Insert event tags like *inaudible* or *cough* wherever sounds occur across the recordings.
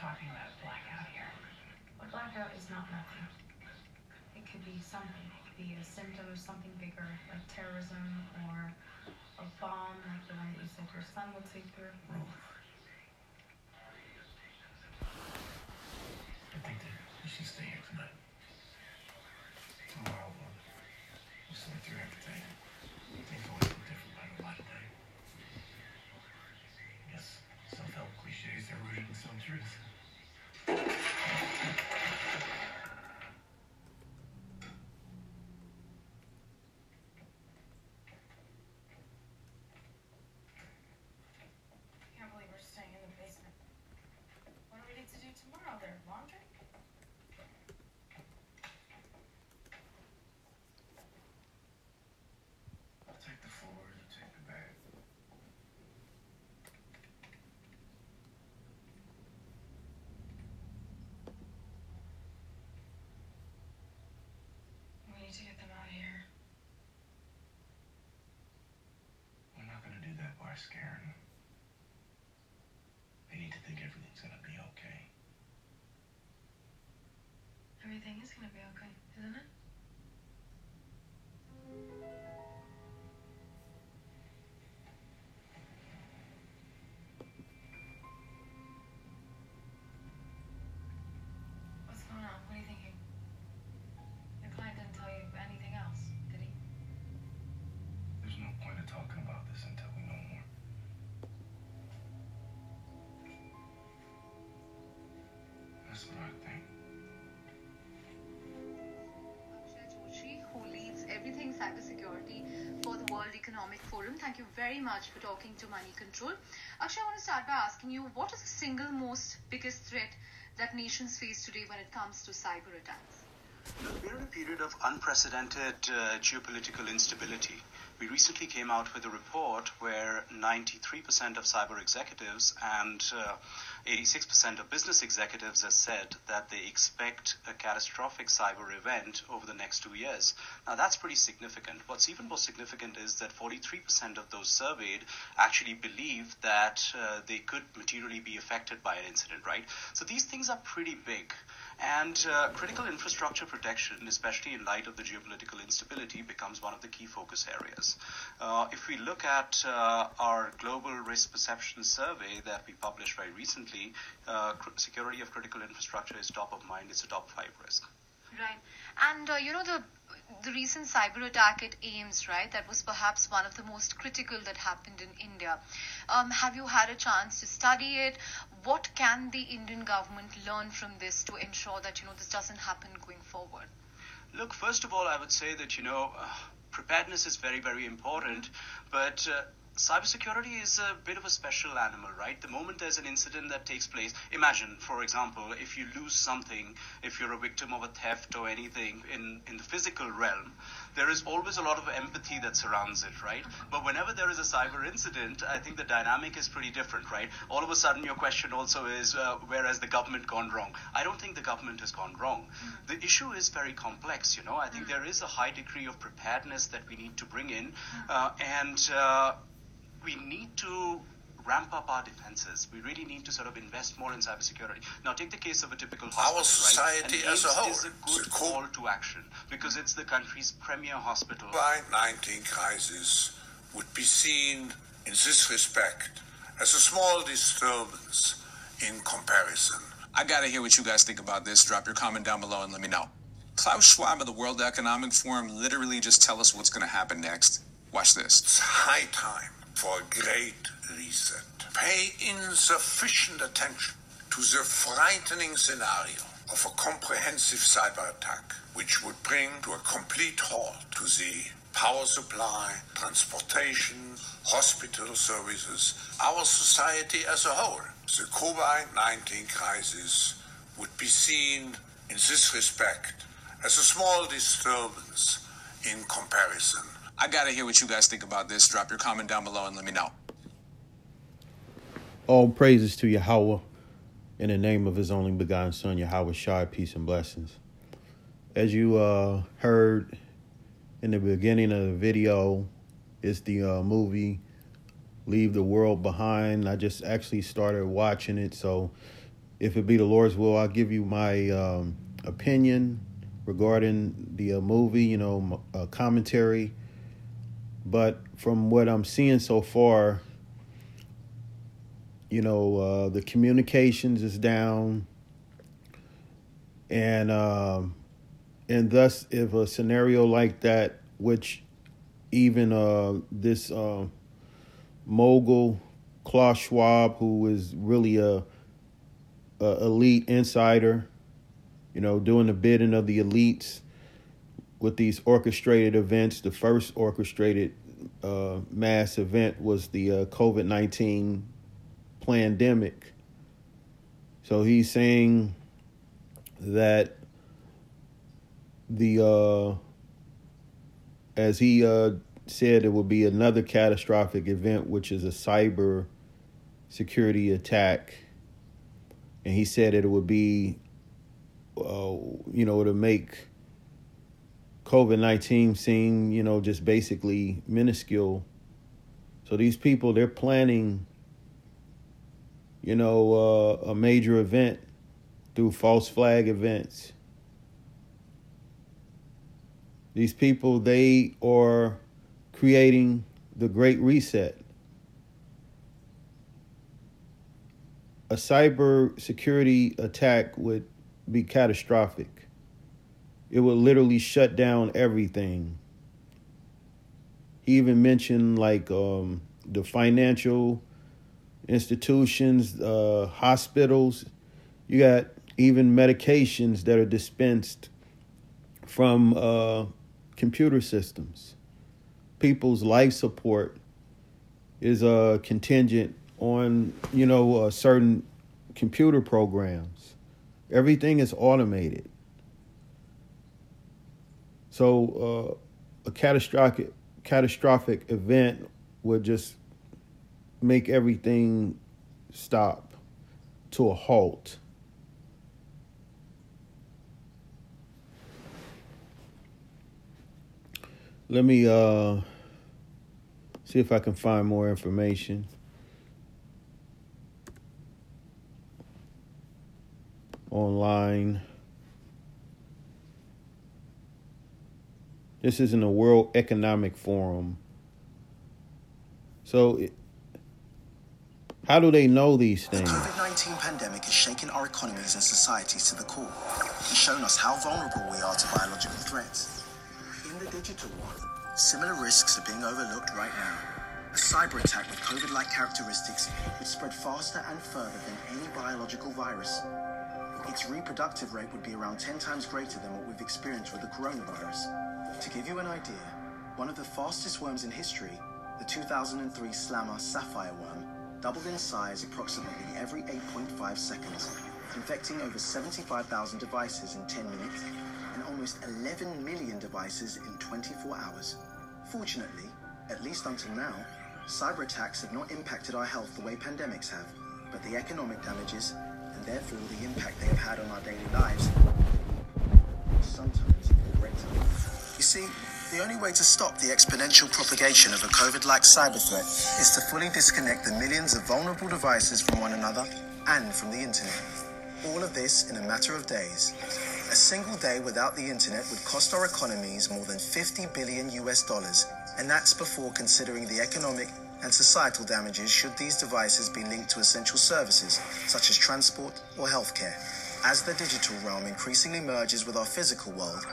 talking about a blackout here. A blackout is not nothing. It could be something. It could be a symptom of something bigger, like terrorism or a bomb, like the one that you said your son would sleep through. I think that you should stay here tonight. Tomorrow we'll we'll sort through everything. Things always look different by the light of day. I guess self-help cliches are rooted in some truth. I can't believe we're staying in the basement. What do we need to do tomorrow there? Laundry? I'll take the floors, I'll take the bed. We need to get them out of here. We're not gonna do them. They need to think everything's gonna be okay. Everything is gonna be okay, isn't it? Cybersecurity for the World Economic Forum. Thank you very much for talking to Moneycontrol. Akshay, I want to start by asking you what is the single most biggest threat that nations face today when it comes to cyber attacks? We're in a period of unprecedented uh, geopolitical instability. We recently came out with a report where 93% of cyber executives and uh, 86% of business executives have said that they expect a catastrophic cyber event over the next two years. Now, that's pretty significant. What's even more significant is that 43% of those surveyed actually believe that uh, they could materially be affected by an incident, right? So these things are pretty big. And uh, critical infrastructure protection, especially in light of the geopolitical instability, becomes one of the key focus areas. Uh, if we look at uh, our global risk perception survey that we published very recently, uh, security of critical infrastructure is top of mind. It's a top five risk. Right. And uh, you know the the recent cyber attack at AIIMS, right? That was perhaps one of the most critical that happened in India. Um, have you had a chance to study it? What can the Indian government learn from this to ensure that you know this doesn't happen going forward? Look, first of all, I would say that, you know, uh, preparedness is very, very important, but uh, cybersecurity is a bit of a special animal, right? The moment there's an incident that takes place, imagine, for example, if you lose something, if you're a victim of a theft or anything in, in the physical realm, there is always a lot of empathy that surrounds it, right? But whenever there is a cyber incident, I think the dynamic is pretty different, right? All of a sudden, your question also is, uh, where has the government gone wrong? I don't think the government has gone wrong. The issue is very complex, you know. I think there is a high degree of preparedness that we need to bring in, uh, and uh, we need to ramp up our defenses. We really need to sort of invest more in cybersecurity. Now, take the case of a typical hospital. society right? And as a AIIMS whole, is a good the co- call to action because it's the country's premier hospital. COVID-19 crisis would be seen in this respect as a small disturbance in comparison. I gotta hear what you guys think about this. Drop your comment down below and let me know. Klaus Schwab of the World Economic Forum literally just tell us what's gonna happen next. Watch this. It's high time for a great reset. Pay insufficient attention to the frightening scenario of a comprehensive cyber attack, which would bring to a complete halt to the power supply, transportation, hospital services, our society as a whole. The COVID 19 crisis would be seen in this respect as a small disturbance in comparison. I gotta hear what you guys think about this. Drop your comment down below and let me know. All praises to Yahweh in the name of his only begotten son, Yahweh Shai, peace and blessings. As you uh, heard in the beginning of the video, it's the uh, movie Leave the World Behind. I just actually started watching it, so if it be the Lord's will, I'll give you my um, opinion regarding the uh, movie, you know, uh, commentary. But from what I'm seeing so far, you know, uh, the communications is down, and um, and thus, if a scenario like that, which even uh, this uh, mogul Klaus Schwab, who is really a, a elite insider, you know, doing the bidding of the elites with these orchestrated events. The first orchestrated uh, mass event was the uh, COVID 19 pandemic. So he's saying that the, uh, as he uh, said, it will be another catastrophic event, which is a cyber security attack. And he said it would be uh, you know, to make COVID 19 seem, you know, just basically minuscule. So these people, they're planning, you know, uh, a major event through false flag events. These people, they are creating the Great Reset. A cyber security attack would be catastrophic. It would literally shut down everything. He even mentioned like um, the financial institutions, uh, hospitals. You got even medications that are dispensed from uh, computer systems. People's life support is uh, contingent on you know uh, certain computer programs. Everything is automated. So uh, a catastrophic catastrophic event would just make everything stop to a halt. Let me uh, see if I can find more information. online. This is in the World Economic Forum. So, it, how do they know these things? The COVID 19 pandemic has shaken our economies and societies to the core. It's shown us how vulnerable we are to biological threats. In the digital world, similar risks are being overlooked right now. A cyber attack with COVID like characteristics would spread faster and further than any biological virus its reproductive rate would be around 10 times greater than what we've experienced with the coronavirus. To give you an idea, one of the fastest worms in history, the 2003 Slammer Sapphire worm, doubled in size approximately every 8.5 seconds, infecting over 75,000 devices in 10 minutes and almost 11 million devices in 24 hours. Fortunately, at least until now, cyber attacks have not impacted our health the way pandemics have, but the economic damages and therefore the impact they have had on our daily lives, sometimes greater. See, the only way to stop the exponential propagation of a COVID like cyber threat is to fully disconnect the millions of vulnerable devices from one another and from the internet. All of this in a matter of days. A single day without the internet would cost our economies more than 50 billion US dollars, and that's before considering the economic and societal damages should these devices be linked to essential services such as transport or healthcare. As the digital realm increasingly merges with our physical world,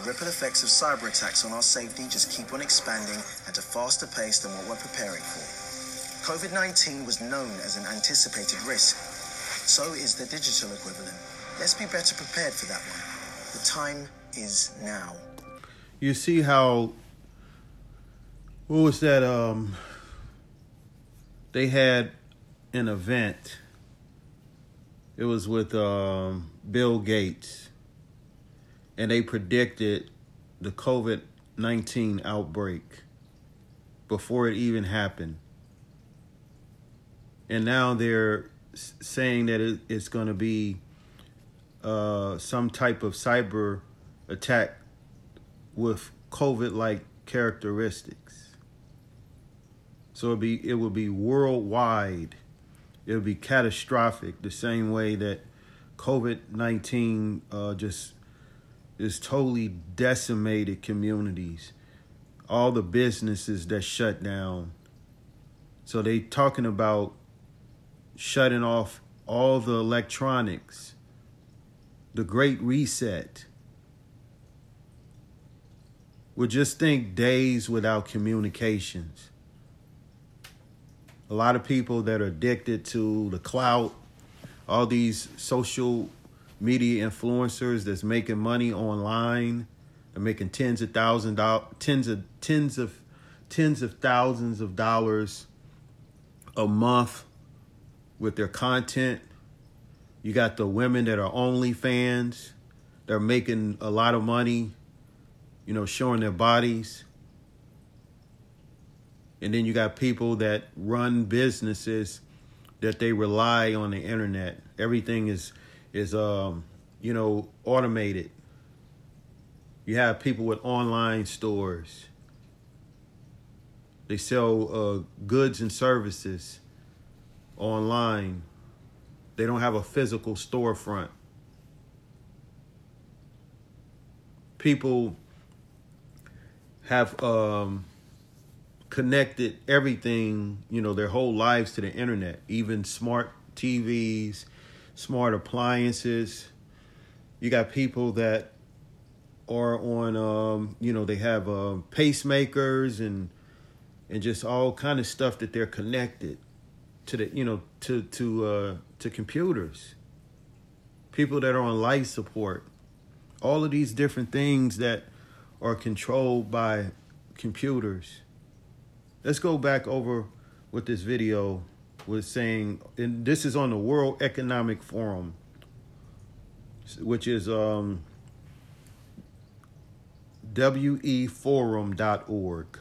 the ripple effects of cyber attacks on our safety just keep on expanding at a faster pace than what we're preparing for. COVID 19 was known as an anticipated risk. So is the digital equivalent. Let's be better prepared for that one. The time is now. You see how what was that um they had an event. It was with um, Bill Gates, and they predicted the COVID 19 outbreak before it even happened. And now they're saying that it's going to be uh, some type of cyber attack with COVID like characteristics. So it'd be it would be worldwide. It would be catastrophic, the same way that COVID 19 uh, just is totally decimated communities. All the businesses that shut down. So they talking about shutting off all the electronics, the Great Reset. Would just think days without communications. A lot of people that are addicted to the clout, all these social media influencers that's making money online, they're making tens of thousands dollars, tens of tens of tens of thousands of dollars a month with their content. You got the women that are OnlyFans. They're making a lot of money, you know, showing their bodies. And then you got people that run businesses that they rely on the internet. Everything is is um, you know, automated. You have people with online stores. They sell uh, goods and services online. They don't have a physical storefront. People have um, connected everything, you know, their whole lives to the internet, even smart TVs, smart appliances. You got people that are on, um, you know, they have uh, pacemakers and and just all kind of stuff that they're connected to the, you know, to to uh, to computers. People that are on life support, all of these different things that are controlled by computers let's go back over what this video was saying and this is on the world economic forum which is um weforum.org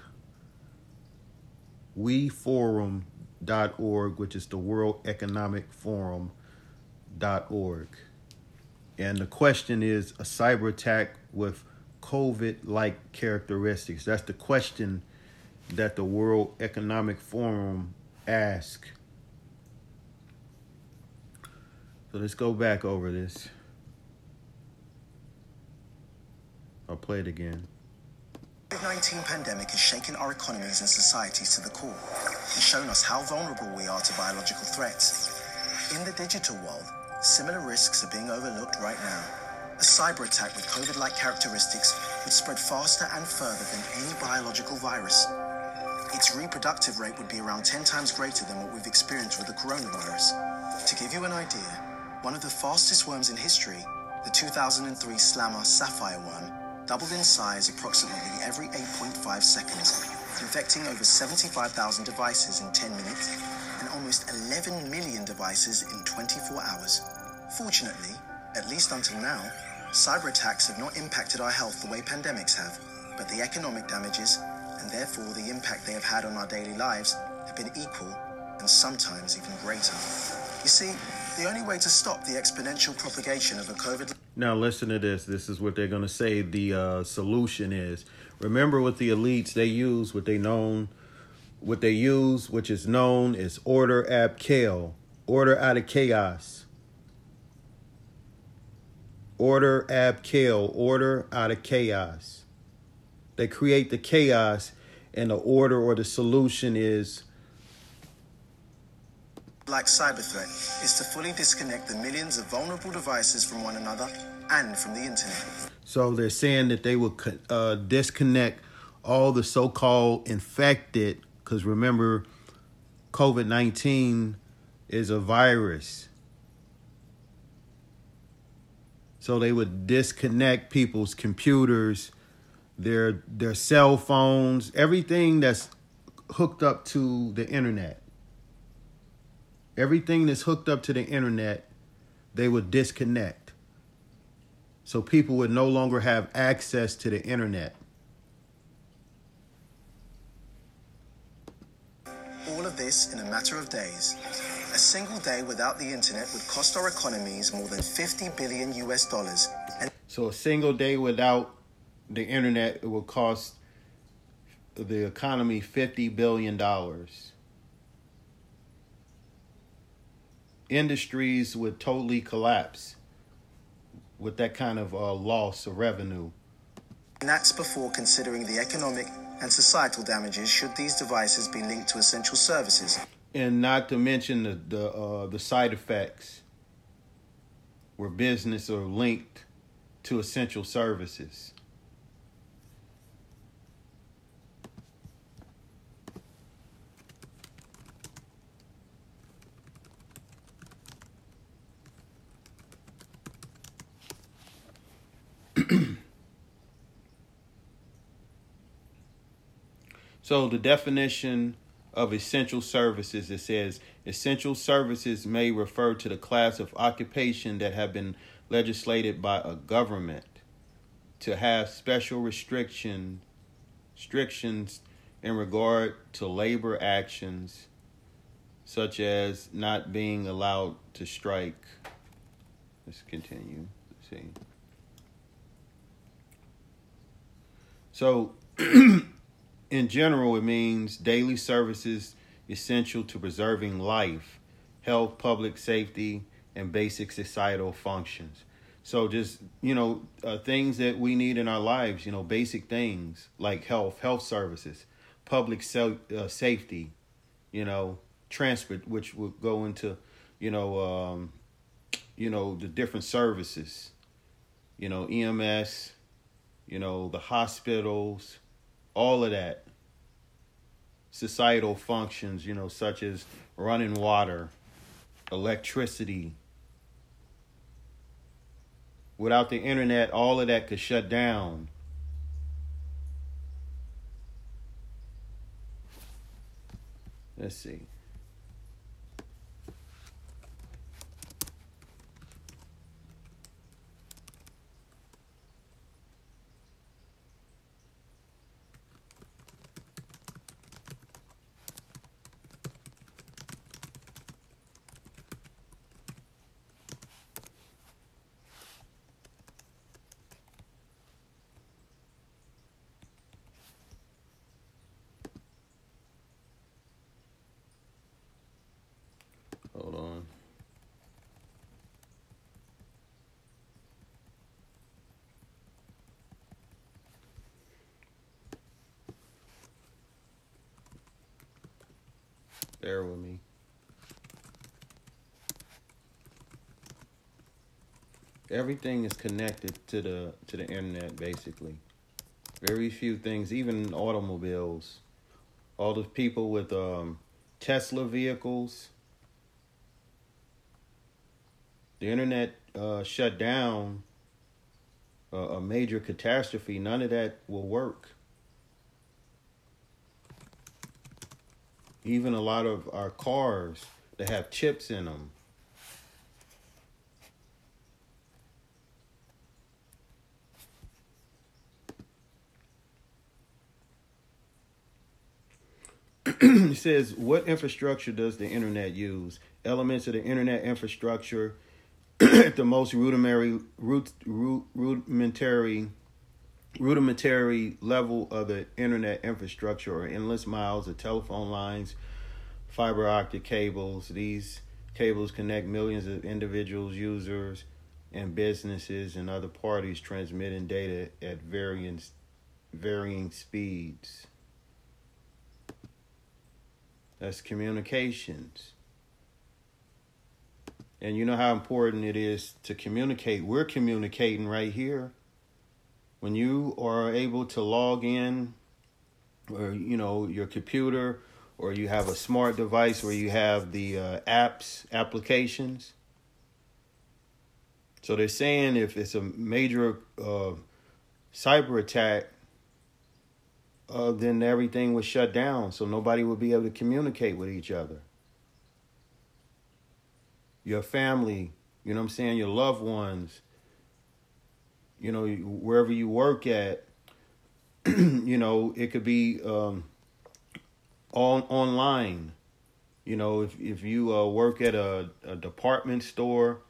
weforum.org which is the world economic forum.org and the question is a cyber attack with covid like characteristics. That's the question that the World Economic Forum asked. So let's go back over this. I'll play it again. The COVID-19 pandemic has shaken our economies and societies to the core. It's shown us how vulnerable we are to biological threats. In the digital world, similar risks are being overlooked right now. A cyber attack with COVID-like characteristics would spread faster and further than any biological virus its reproductive rate would be around 10 times greater than what we've experienced with the coronavirus. To give you an idea, one of the fastest worms in history, the 2003 Slammer Sapphire worm, doubled in size approximately every 8.5 seconds, infecting over 75,000 devices in 10 minutes and almost 11 million devices in 24 hours. Fortunately, at least until now, cyber attacks have not impacted our health the way pandemics have, but the economic damages and therefore the impact they have had on our daily lives have been equal and sometimes even greater. You see, the only way to stop the exponential propagation of a COVID. Now, listen to this. This is what they're going to say the uh, solution is. Remember, with the elites, they use what they known, what they use, which is known as order ab chaos, order out of chaos. Order ab chaos, order out of chaos. They create the chaos, and the order or the solution is like cyber threat is to fully disconnect the millions of vulnerable devices from one another and from the internet. So they're saying that they will uh, disconnect all the so-called infected, because remember, COVID nineteen is a virus. So they would disconnect people's computers their their cell phones, everything that's hooked up to the internet. Everything that's hooked up to the internet, they would disconnect. So people would no longer have access to the internet. All of this in a matter of days. A single day without the internet would cost our economies more than 50 billion US dollars. And so a single day without the internet it will cost the economy $50 billion. Industries would totally collapse. with that kind of uh, loss of revenue. And that's before considering the economic and societal damages should these devices be linked to essential services. And not to mention the the, uh, the side effects where business are linked to essential services. So the definition of essential services it says essential services may refer to the class of occupation that have been legislated by a government to have special restriction restrictions in regard to labor actions such as not being allowed to strike. Let's continue. Let's see. So *clears throat* in general, it means daily services essential to preserving life, health, public safety, and basic societal functions. So just you know uh, things that we need in our lives, you know, basic things like health, health services, public se- uh, safety, you know, transport, which would go into, you know, um, you know the different services, you know, EMS, you know, the hospitals, all of that societal functions, you know, such as running water, electricity. Without the internet, all of that could shut down. Let's see. Hold on. Bear with me. Everything is connected to the to the internet basically. Very few things, even automobiles. All the people with um, Tesla vehicles, the internet uh, shut down, uh, a major catastrophe, none of that will work. Even a lot of our cars that have chips in them. *clears throat* it says, what infrastructure does the internet use? Elements of the internet infrastructure at *clears throat* the most rudimentary, root, root, rudimentary, rudimentary level of the internet infrastructure are endless miles of telephone lines, fiber optic cables. These cables connect millions of individuals, users, and businesses and other parties transmitting data at varying varying speeds. That's communications. And you know how important it is to communicate. We're communicating right here. When you are able to log in, or you know your computer, or you have a smart device where you have the uh, apps, applications. So they're saying if it's a major uh, cyber attack, uh, then everything was shut down, so nobody would be able to communicate with each other your family, you know what I'm saying, your loved ones, you know, wherever you work at, *clears throat* you know, it could be um, on online. You know, if if you uh, work at a, a department store,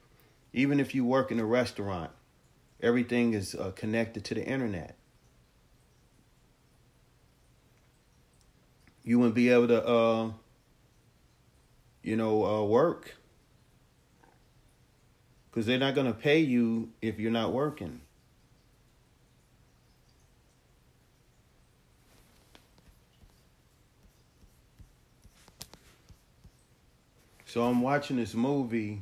even if you work in a restaurant, everything is uh, connected to the internet. You wouldn't be able to, uh, you know, uh, work because they're not going to pay you if you're not working. So I'm watching this movie,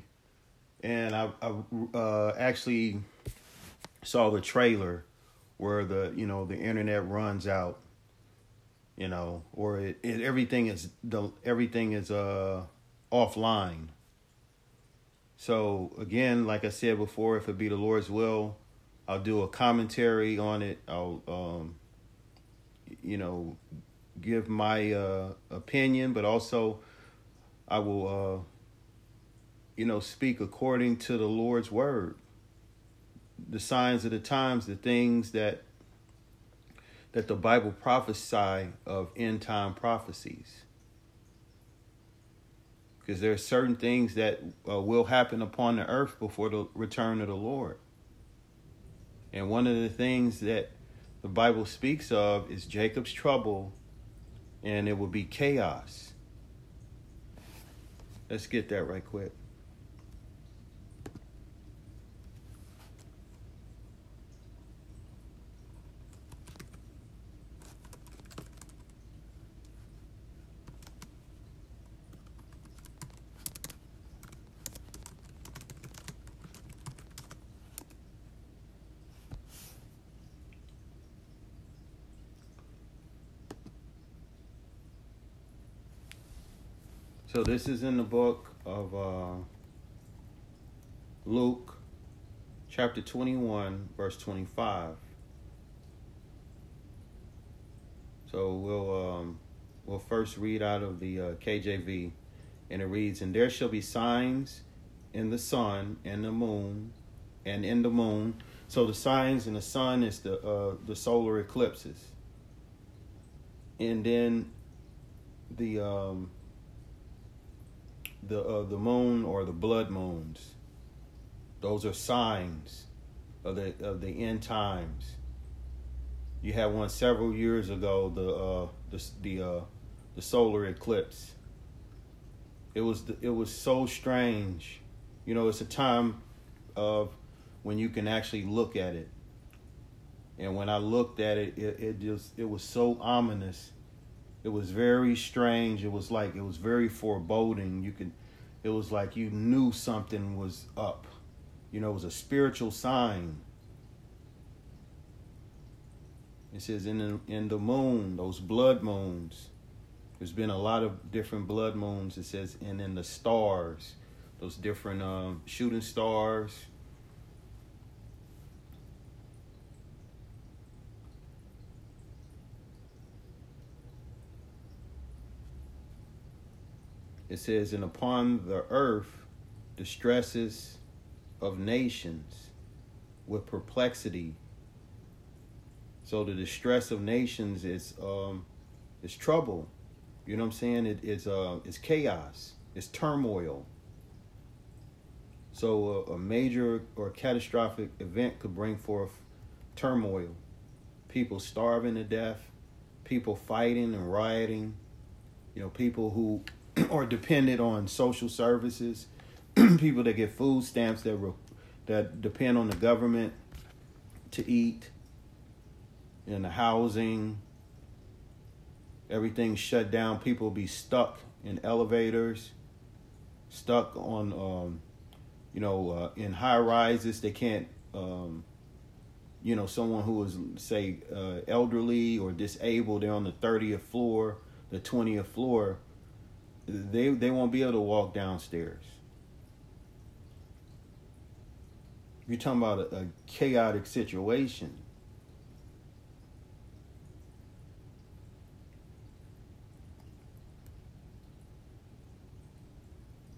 and I, I uh, actually saw the trailer where the you know the internet runs out, you know, or it, it everything is the everything is uh offline. So again, like I said before, if it be the Lord's will, I'll do a commentary on it. I'll um, you know give my uh, opinion, but also I will, uh, you know, speak according to the Lord's word, the signs of the times, the things that that the Bible prophesy of end time prophecies. Because there are certain things that uh, will happen upon the earth before the return of the Lord. And one of the things that the Bible speaks of is Jacob's trouble, and it will be chaos. Let's get that right quick. So this is in the book of uh, Luke, chapter 21, verse 25. So we'll um, we'll first read out of the uh, KJV, and it reads, "And there shall be signs in the sun and the moon, and in the moon." So the signs in the sun is the uh, the solar eclipses, and then the um, the uh, the moon or the blood moons. Those are signs of the of the end times. You had one several years ago, the uh, the the uh, the solar eclipse. It was it was so strange, you know. It's a time of when you can actually look at it. And when I looked at it, it, it just it was so ominous it was very strange. It was like it was very foreboding. You could it was like you knew something was up. You know, it was a spiritual sign. It says in the, in the moon, those blood moons. There's been a lot of different blood moons. It says, and in the stars, those different um, shooting stars, it says, and upon the earth distresses of nations with perplexity. So the distress of nations is um is trouble. You know what I'm saying? It, it's uh it's chaos. It's turmoil. So a, a major or catastrophic event could bring forth turmoil. People starving to death, people fighting and rioting, you know, people who *clears throat* or dependent on social services, *clears throat* people that get food stamps that re- that depend on the government to eat, and the housing, everything shut down. People be stuck in elevators, stuck on, um, you know, uh, in high rises. They can't, um, you know, someone who is say uh, elderly or disabled. They're on the thirtieth floor, the twentieth floor they they won't be able to walk downstairs. You're talking about a, a chaotic situation.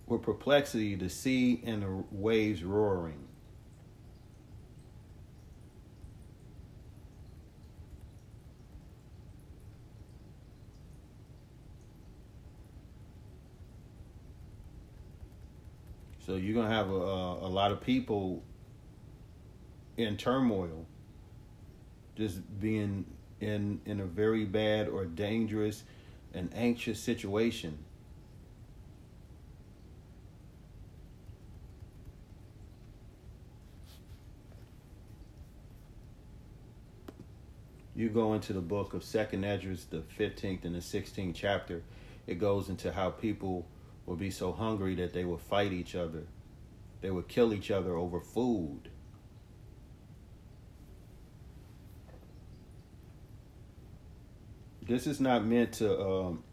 With perplexity, the sea and the waves roaring. So you're gonna have a, a lot of people in turmoil, just being in in a very bad or dangerous and anxious situation. You go into the book of Second Esdras, the fifteenth and the sixteenth chapter. It goes into how people will be so hungry that they would fight each other. They would kill each other over food. This is not meant to um,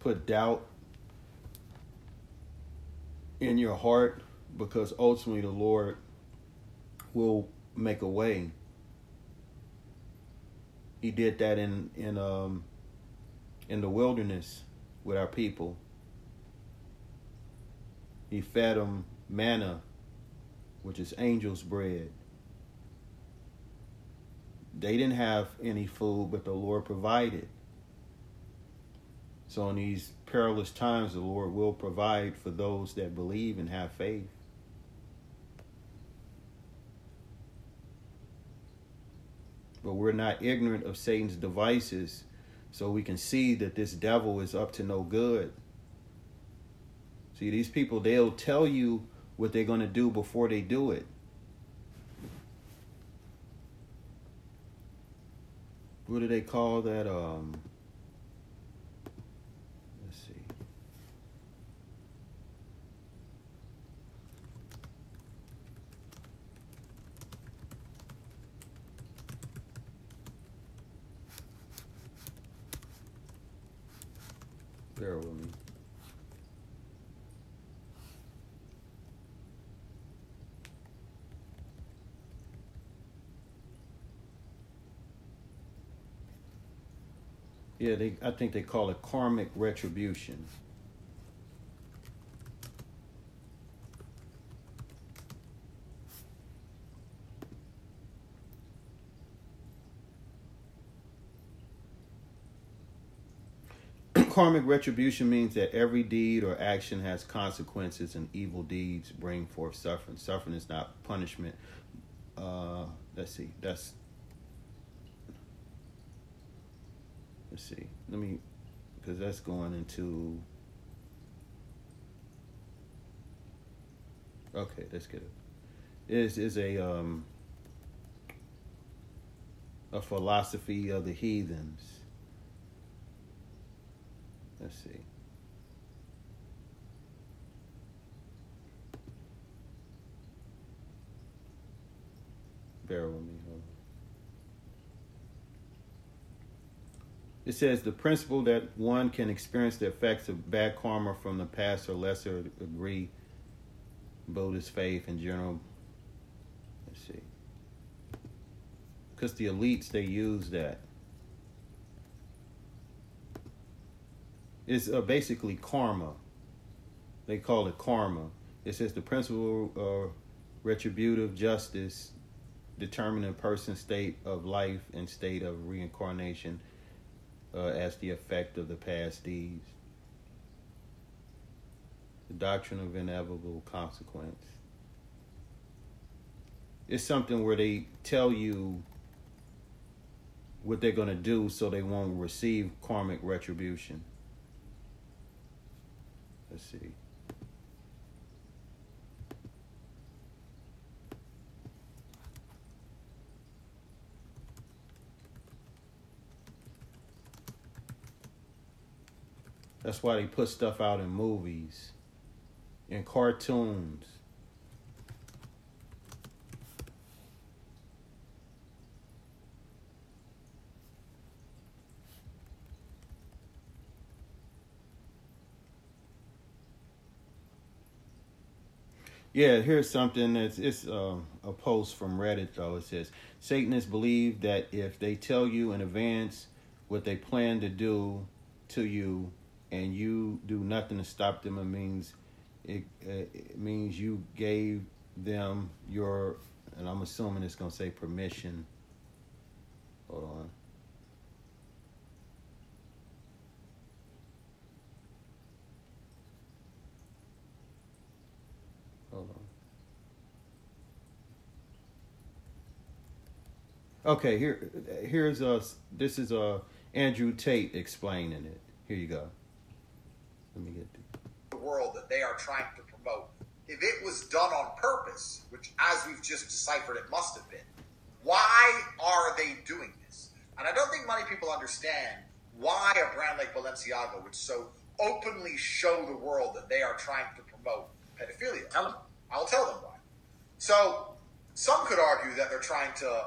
put doubt in your heart because ultimately the Lord will make a way. He did that in in um in the wilderness with our people. He fed them manna, which is angel's bread. They didn't have any food, but the Lord provided. So in these perilous times, the Lord will provide for those that believe and have faith. But we're not ignorant of Satan's devices, so we can see that this devil is up to no good. See, these people, they'll tell you what they're going to do before they do it. What do they call that? Um, let's see. Bear with me. Yeah, they. I think they call it karmic retribution. *clears throat* karmic retribution means that every deed or action has consequences, and evil deeds bring forth suffering. Suffering is not punishment. Uh, let's see. That's let's see. Let me, because that's going into. Okay, let's get it. Is is a um a philosophy of the heathens. Let's see. Bear with me. Hold on. It says the principle that one can experience the effects of bad karma from the past or lesser degree Buddhist faith in general. Let's see. Because the elites, they use that. It's uh, basically karma. They call it karma. It says the principle of retributive justice determining a person's state of life and state of reincarnation uh, as the effect of the past deeds. The doctrine of inevitable consequence. It's something where they tell you what they're going to do so they won't receive karmic retribution. Let's see. That's why they put stuff out in movies, in cartoons. Yeah, here's something that's it's uh, a post from Reddit though. It says Satanists believe that if they tell you in advance what they plan to do to you, and you do nothing to stop them, it means it, it means you gave them your, and I'm assuming it's gonna say permission. Hold on. Hold on. Okay, here, here's a. This is a Andrew Tate explaining it. Here you go. Let me get the. the world that they are trying to promote. If it was done on purpose, which as we've just deciphered it must have been, Why are they doing this? And I don't think many people understand why a brand like Balenciaga would so openly show the world that they are trying to promote pedophilia. Tell them. I'll tell them why. So, some could argue that they're trying to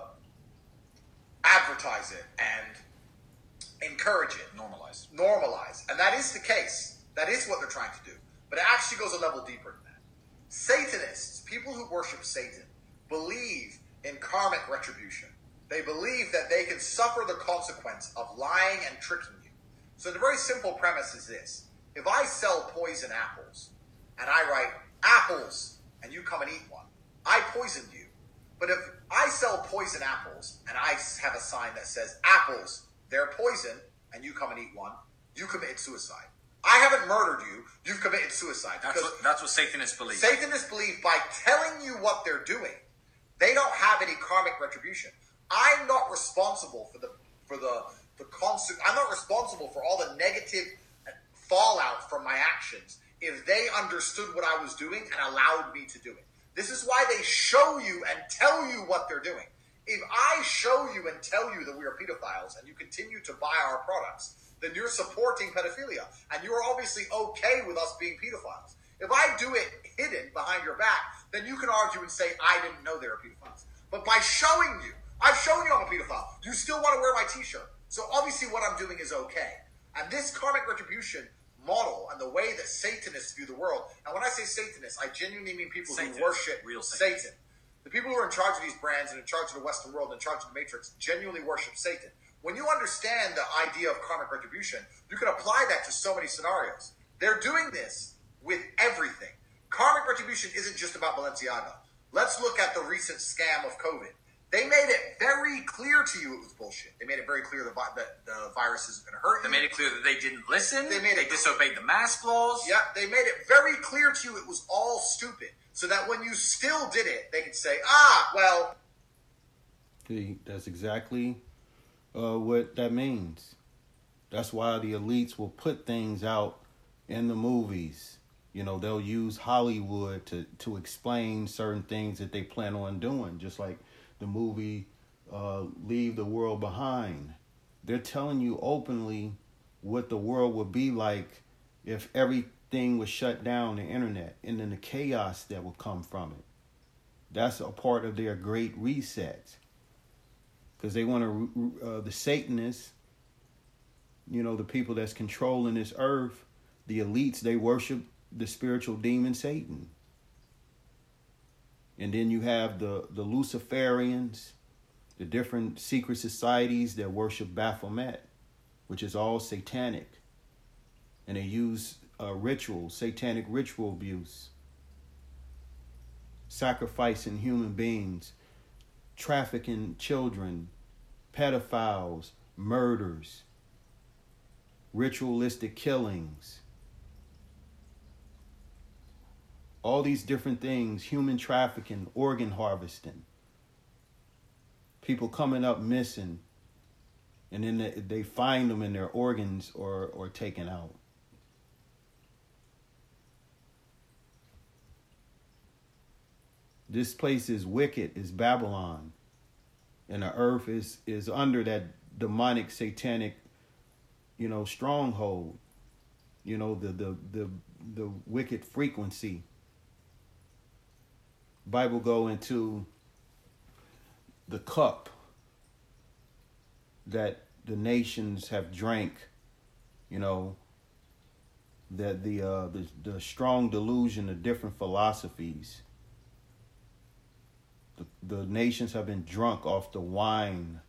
advertise it and encourage it, Normalize. normalize. And that is the case. That is what they're trying to do. But it actually goes a level deeper than that. Satanists, people who worship Satan, believe in karmic retribution. They believe that they can suffer the consequence of lying and tricking you. So the very simple premise is this. If I sell poison apples and I write apples and you come and eat one, I poisoned you. But if I sell poison apples and I have a sign that says apples, they're poison, and you come and eat one, you committed suicide. I haven't murdered you, you've committed suicide. That's what that's what Satanists believe. Satanists believe by telling you what they're doing, they don't have any karmic retribution. I'm not responsible for the for the the constant. I'm not responsible for all the negative fallout from my actions if they understood what I was doing and allowed me to do it. This is why they show you and tell you what they're doing. If I show you and tell you that we are pedophiles and you continue to buy our products, then you're supporting pedophilia and you're obviously okay with us being pedophiles. If I do it hidden behind your back, then you can argue and say, I didn't know they were pedophiles. But by showing you, I've shown you I'm a pedophile, you still want to wear my t shirt. So obviously what I'm doing is okay. And this karmic retribution model and the way that Satanists view the world, and when I say Satanists, I genuinely mean people who worship real Satanists. Satan. The people who are in charge of these brands and in charge of the Western world and in charge of the Matrix genuinely worship Satan. When you understand the idea of karmic retribution, you can apply that to so many scenarios. They're doing this with everything. Karmic retribution isn't just about Balenciaga. Let's look at the recent scam of COVID. They made it very clear to you it was bullshit. They made it very clear the vi- that the virus isn't going to hurt you. They made it clear that they didn't listen. They made it- disobeyed the mask laws. Yeah, they made it very clear to you it was all stupid. So that when you still did it, they could say, ah, well, See, that's exactly uh, what that means. That's why the elites will put things out in the movies. You know, they'll use Hollywood to, to explain certain things that they plan on doing, just like the movie uh, Leave the World Behind. They're telling you openly what the world would be like if everything was shut down, the internet, and then the chaos that would come from it. That's a part of their great reset because they want to uh, the satanists you know the people that's controlling this earth the elites they worship the spiritual demon satan. And then you have the the luciferians the different secret societies that worship baphomet which is all satanic. And they use uh, ritual satanic ritual abuse sacrificing human beings trafficking children, pedophiles, murders, ritualistic killings. All these different things, human trafficking, organ harvesting. People coming up missing, and then they, find them and their organs or, or taken out. This place is wicked, is Babylon. And the earth is is under that demonic satanic, you know, stronghold. You know, the the the the wicked frequency. Bible go into the cup that the nations have drank, you know, that the uh the, the strong delusion of different philosophies the, nations have been drunk off the wine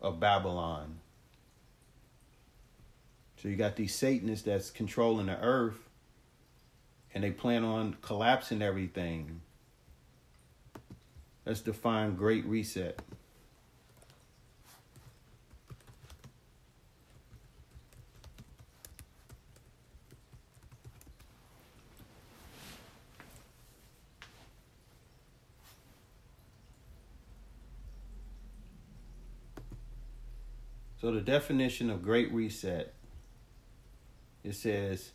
of Babylon. So you got these Satanists that's controlling the earth and they plan on collapsing everything. Let's define great reset. So the definition of great reset it says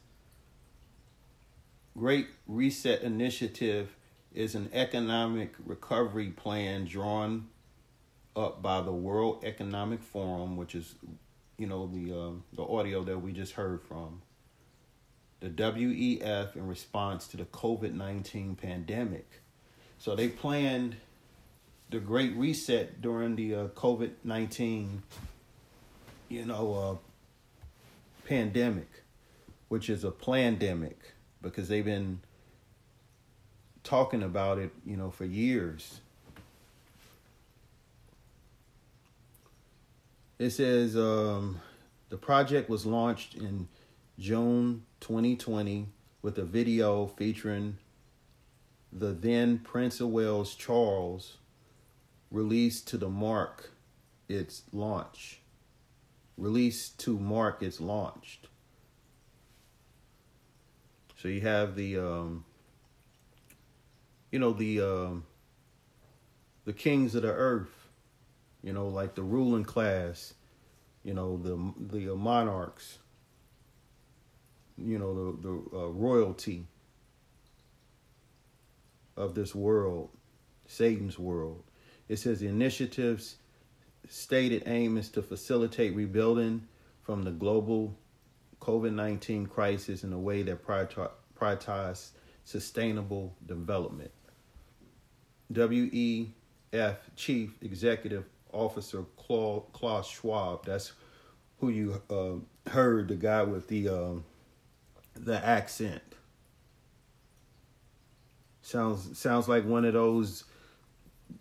great reset initiative is an economic recovery plan drawn up by the World Economic Forum, which is, you know, the uh, the audio that we just heard from. The WEF in response to the COVID nineteen pandemic. So they planned the Great Reset during the uh, COVID nineteen, you know, pandemic, which is a pandemic because they've been talking about it, you know, for years. It says um, the project was launched in June 2020 with a video featuring the then Prince of Wales Charles released to the mark its launch. Released to mark its launched. So you have the um, you know the um, the kings of the earth, you know, like the ruling class, you know, the the monarchs, you know, the the uh, royalty of this world, Satan's world. It says the initiative's stated aim is to facilitate rebuilding from the global COVID 19 crisis in a way that prioritizes sustainable development. WEF Chief Executive Officer Klaus Schwab, that's who you uh, heard, the guy with the uh, the accent. Sounds sounds like one of those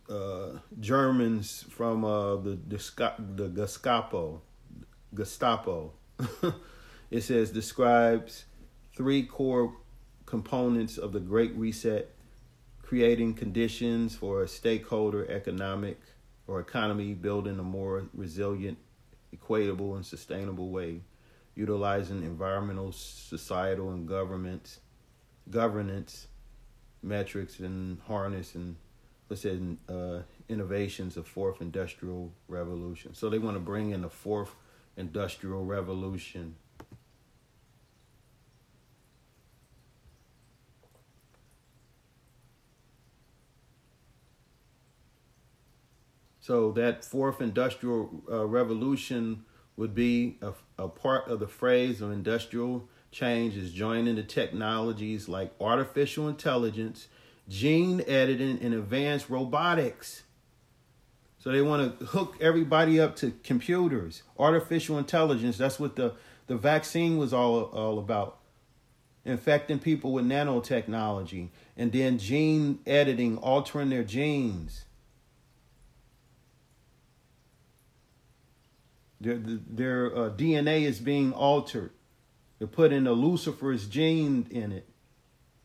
uh, Germans from uh, the the Gestapo. Gestapo. *laughs* it says describes three core components of the Great Reset, creating conditions for a stakeholder economic or economy building a more resilient, equitable, and sustainable way, utilizing environmental, societal, and government governance metrics and harness and let's say uh, innovations of fourth industrial revolution. So they want to bring in the fourth industrial revolution. So that fourth industrial uh, revolution would be a, a part of the phrase of industrial change is joining the technologies like artificial intelligence, gene editing, and advanced robotics. So they want to hook everybody up to computers, artificial intelligence. That's what the, the vaccine was all, all about. Infecting people with nanotechnology and then gene editing, altering their genes. Their, their uh, DNA is being altered. They're putting a luciferase gene in it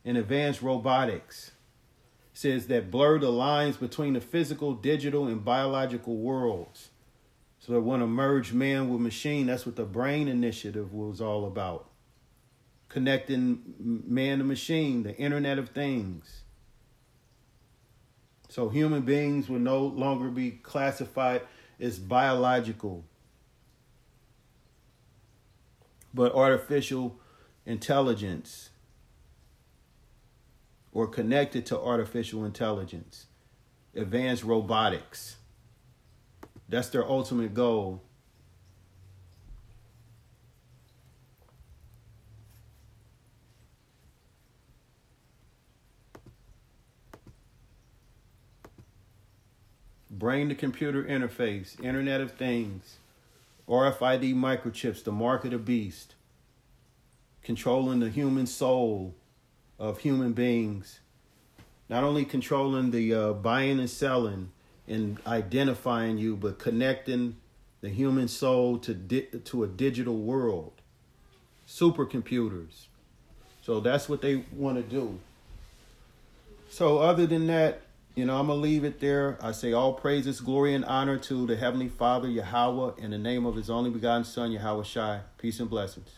in advanced robotics. Says that blur the lines between the physical, digital, and biological worlds. So they want to merge man with machine. That's what the Brain Initiative was all about. Connecting man to machine, the Internet of Things. So human beings will no longer be classified as biological but artificial intelligence or connected to artificial intelligence, advanced robotics. That's their ultimate goal. Brain to computer interface, Internet of Things. RFID microchips, the mark of the beast, controlling the human soul of human beings, not only controlling the uh, buying and selling and identifying you, but connecting the human soul to di- to a digital world, supercomputers. So that's what they want to do. So other than that, you know, I'm to leave it there. I say all praises, glory, and honor to the Heavenly Father, Yahweh, in the name of His only begotten Son, Yahweh Shai. Peace and blessings.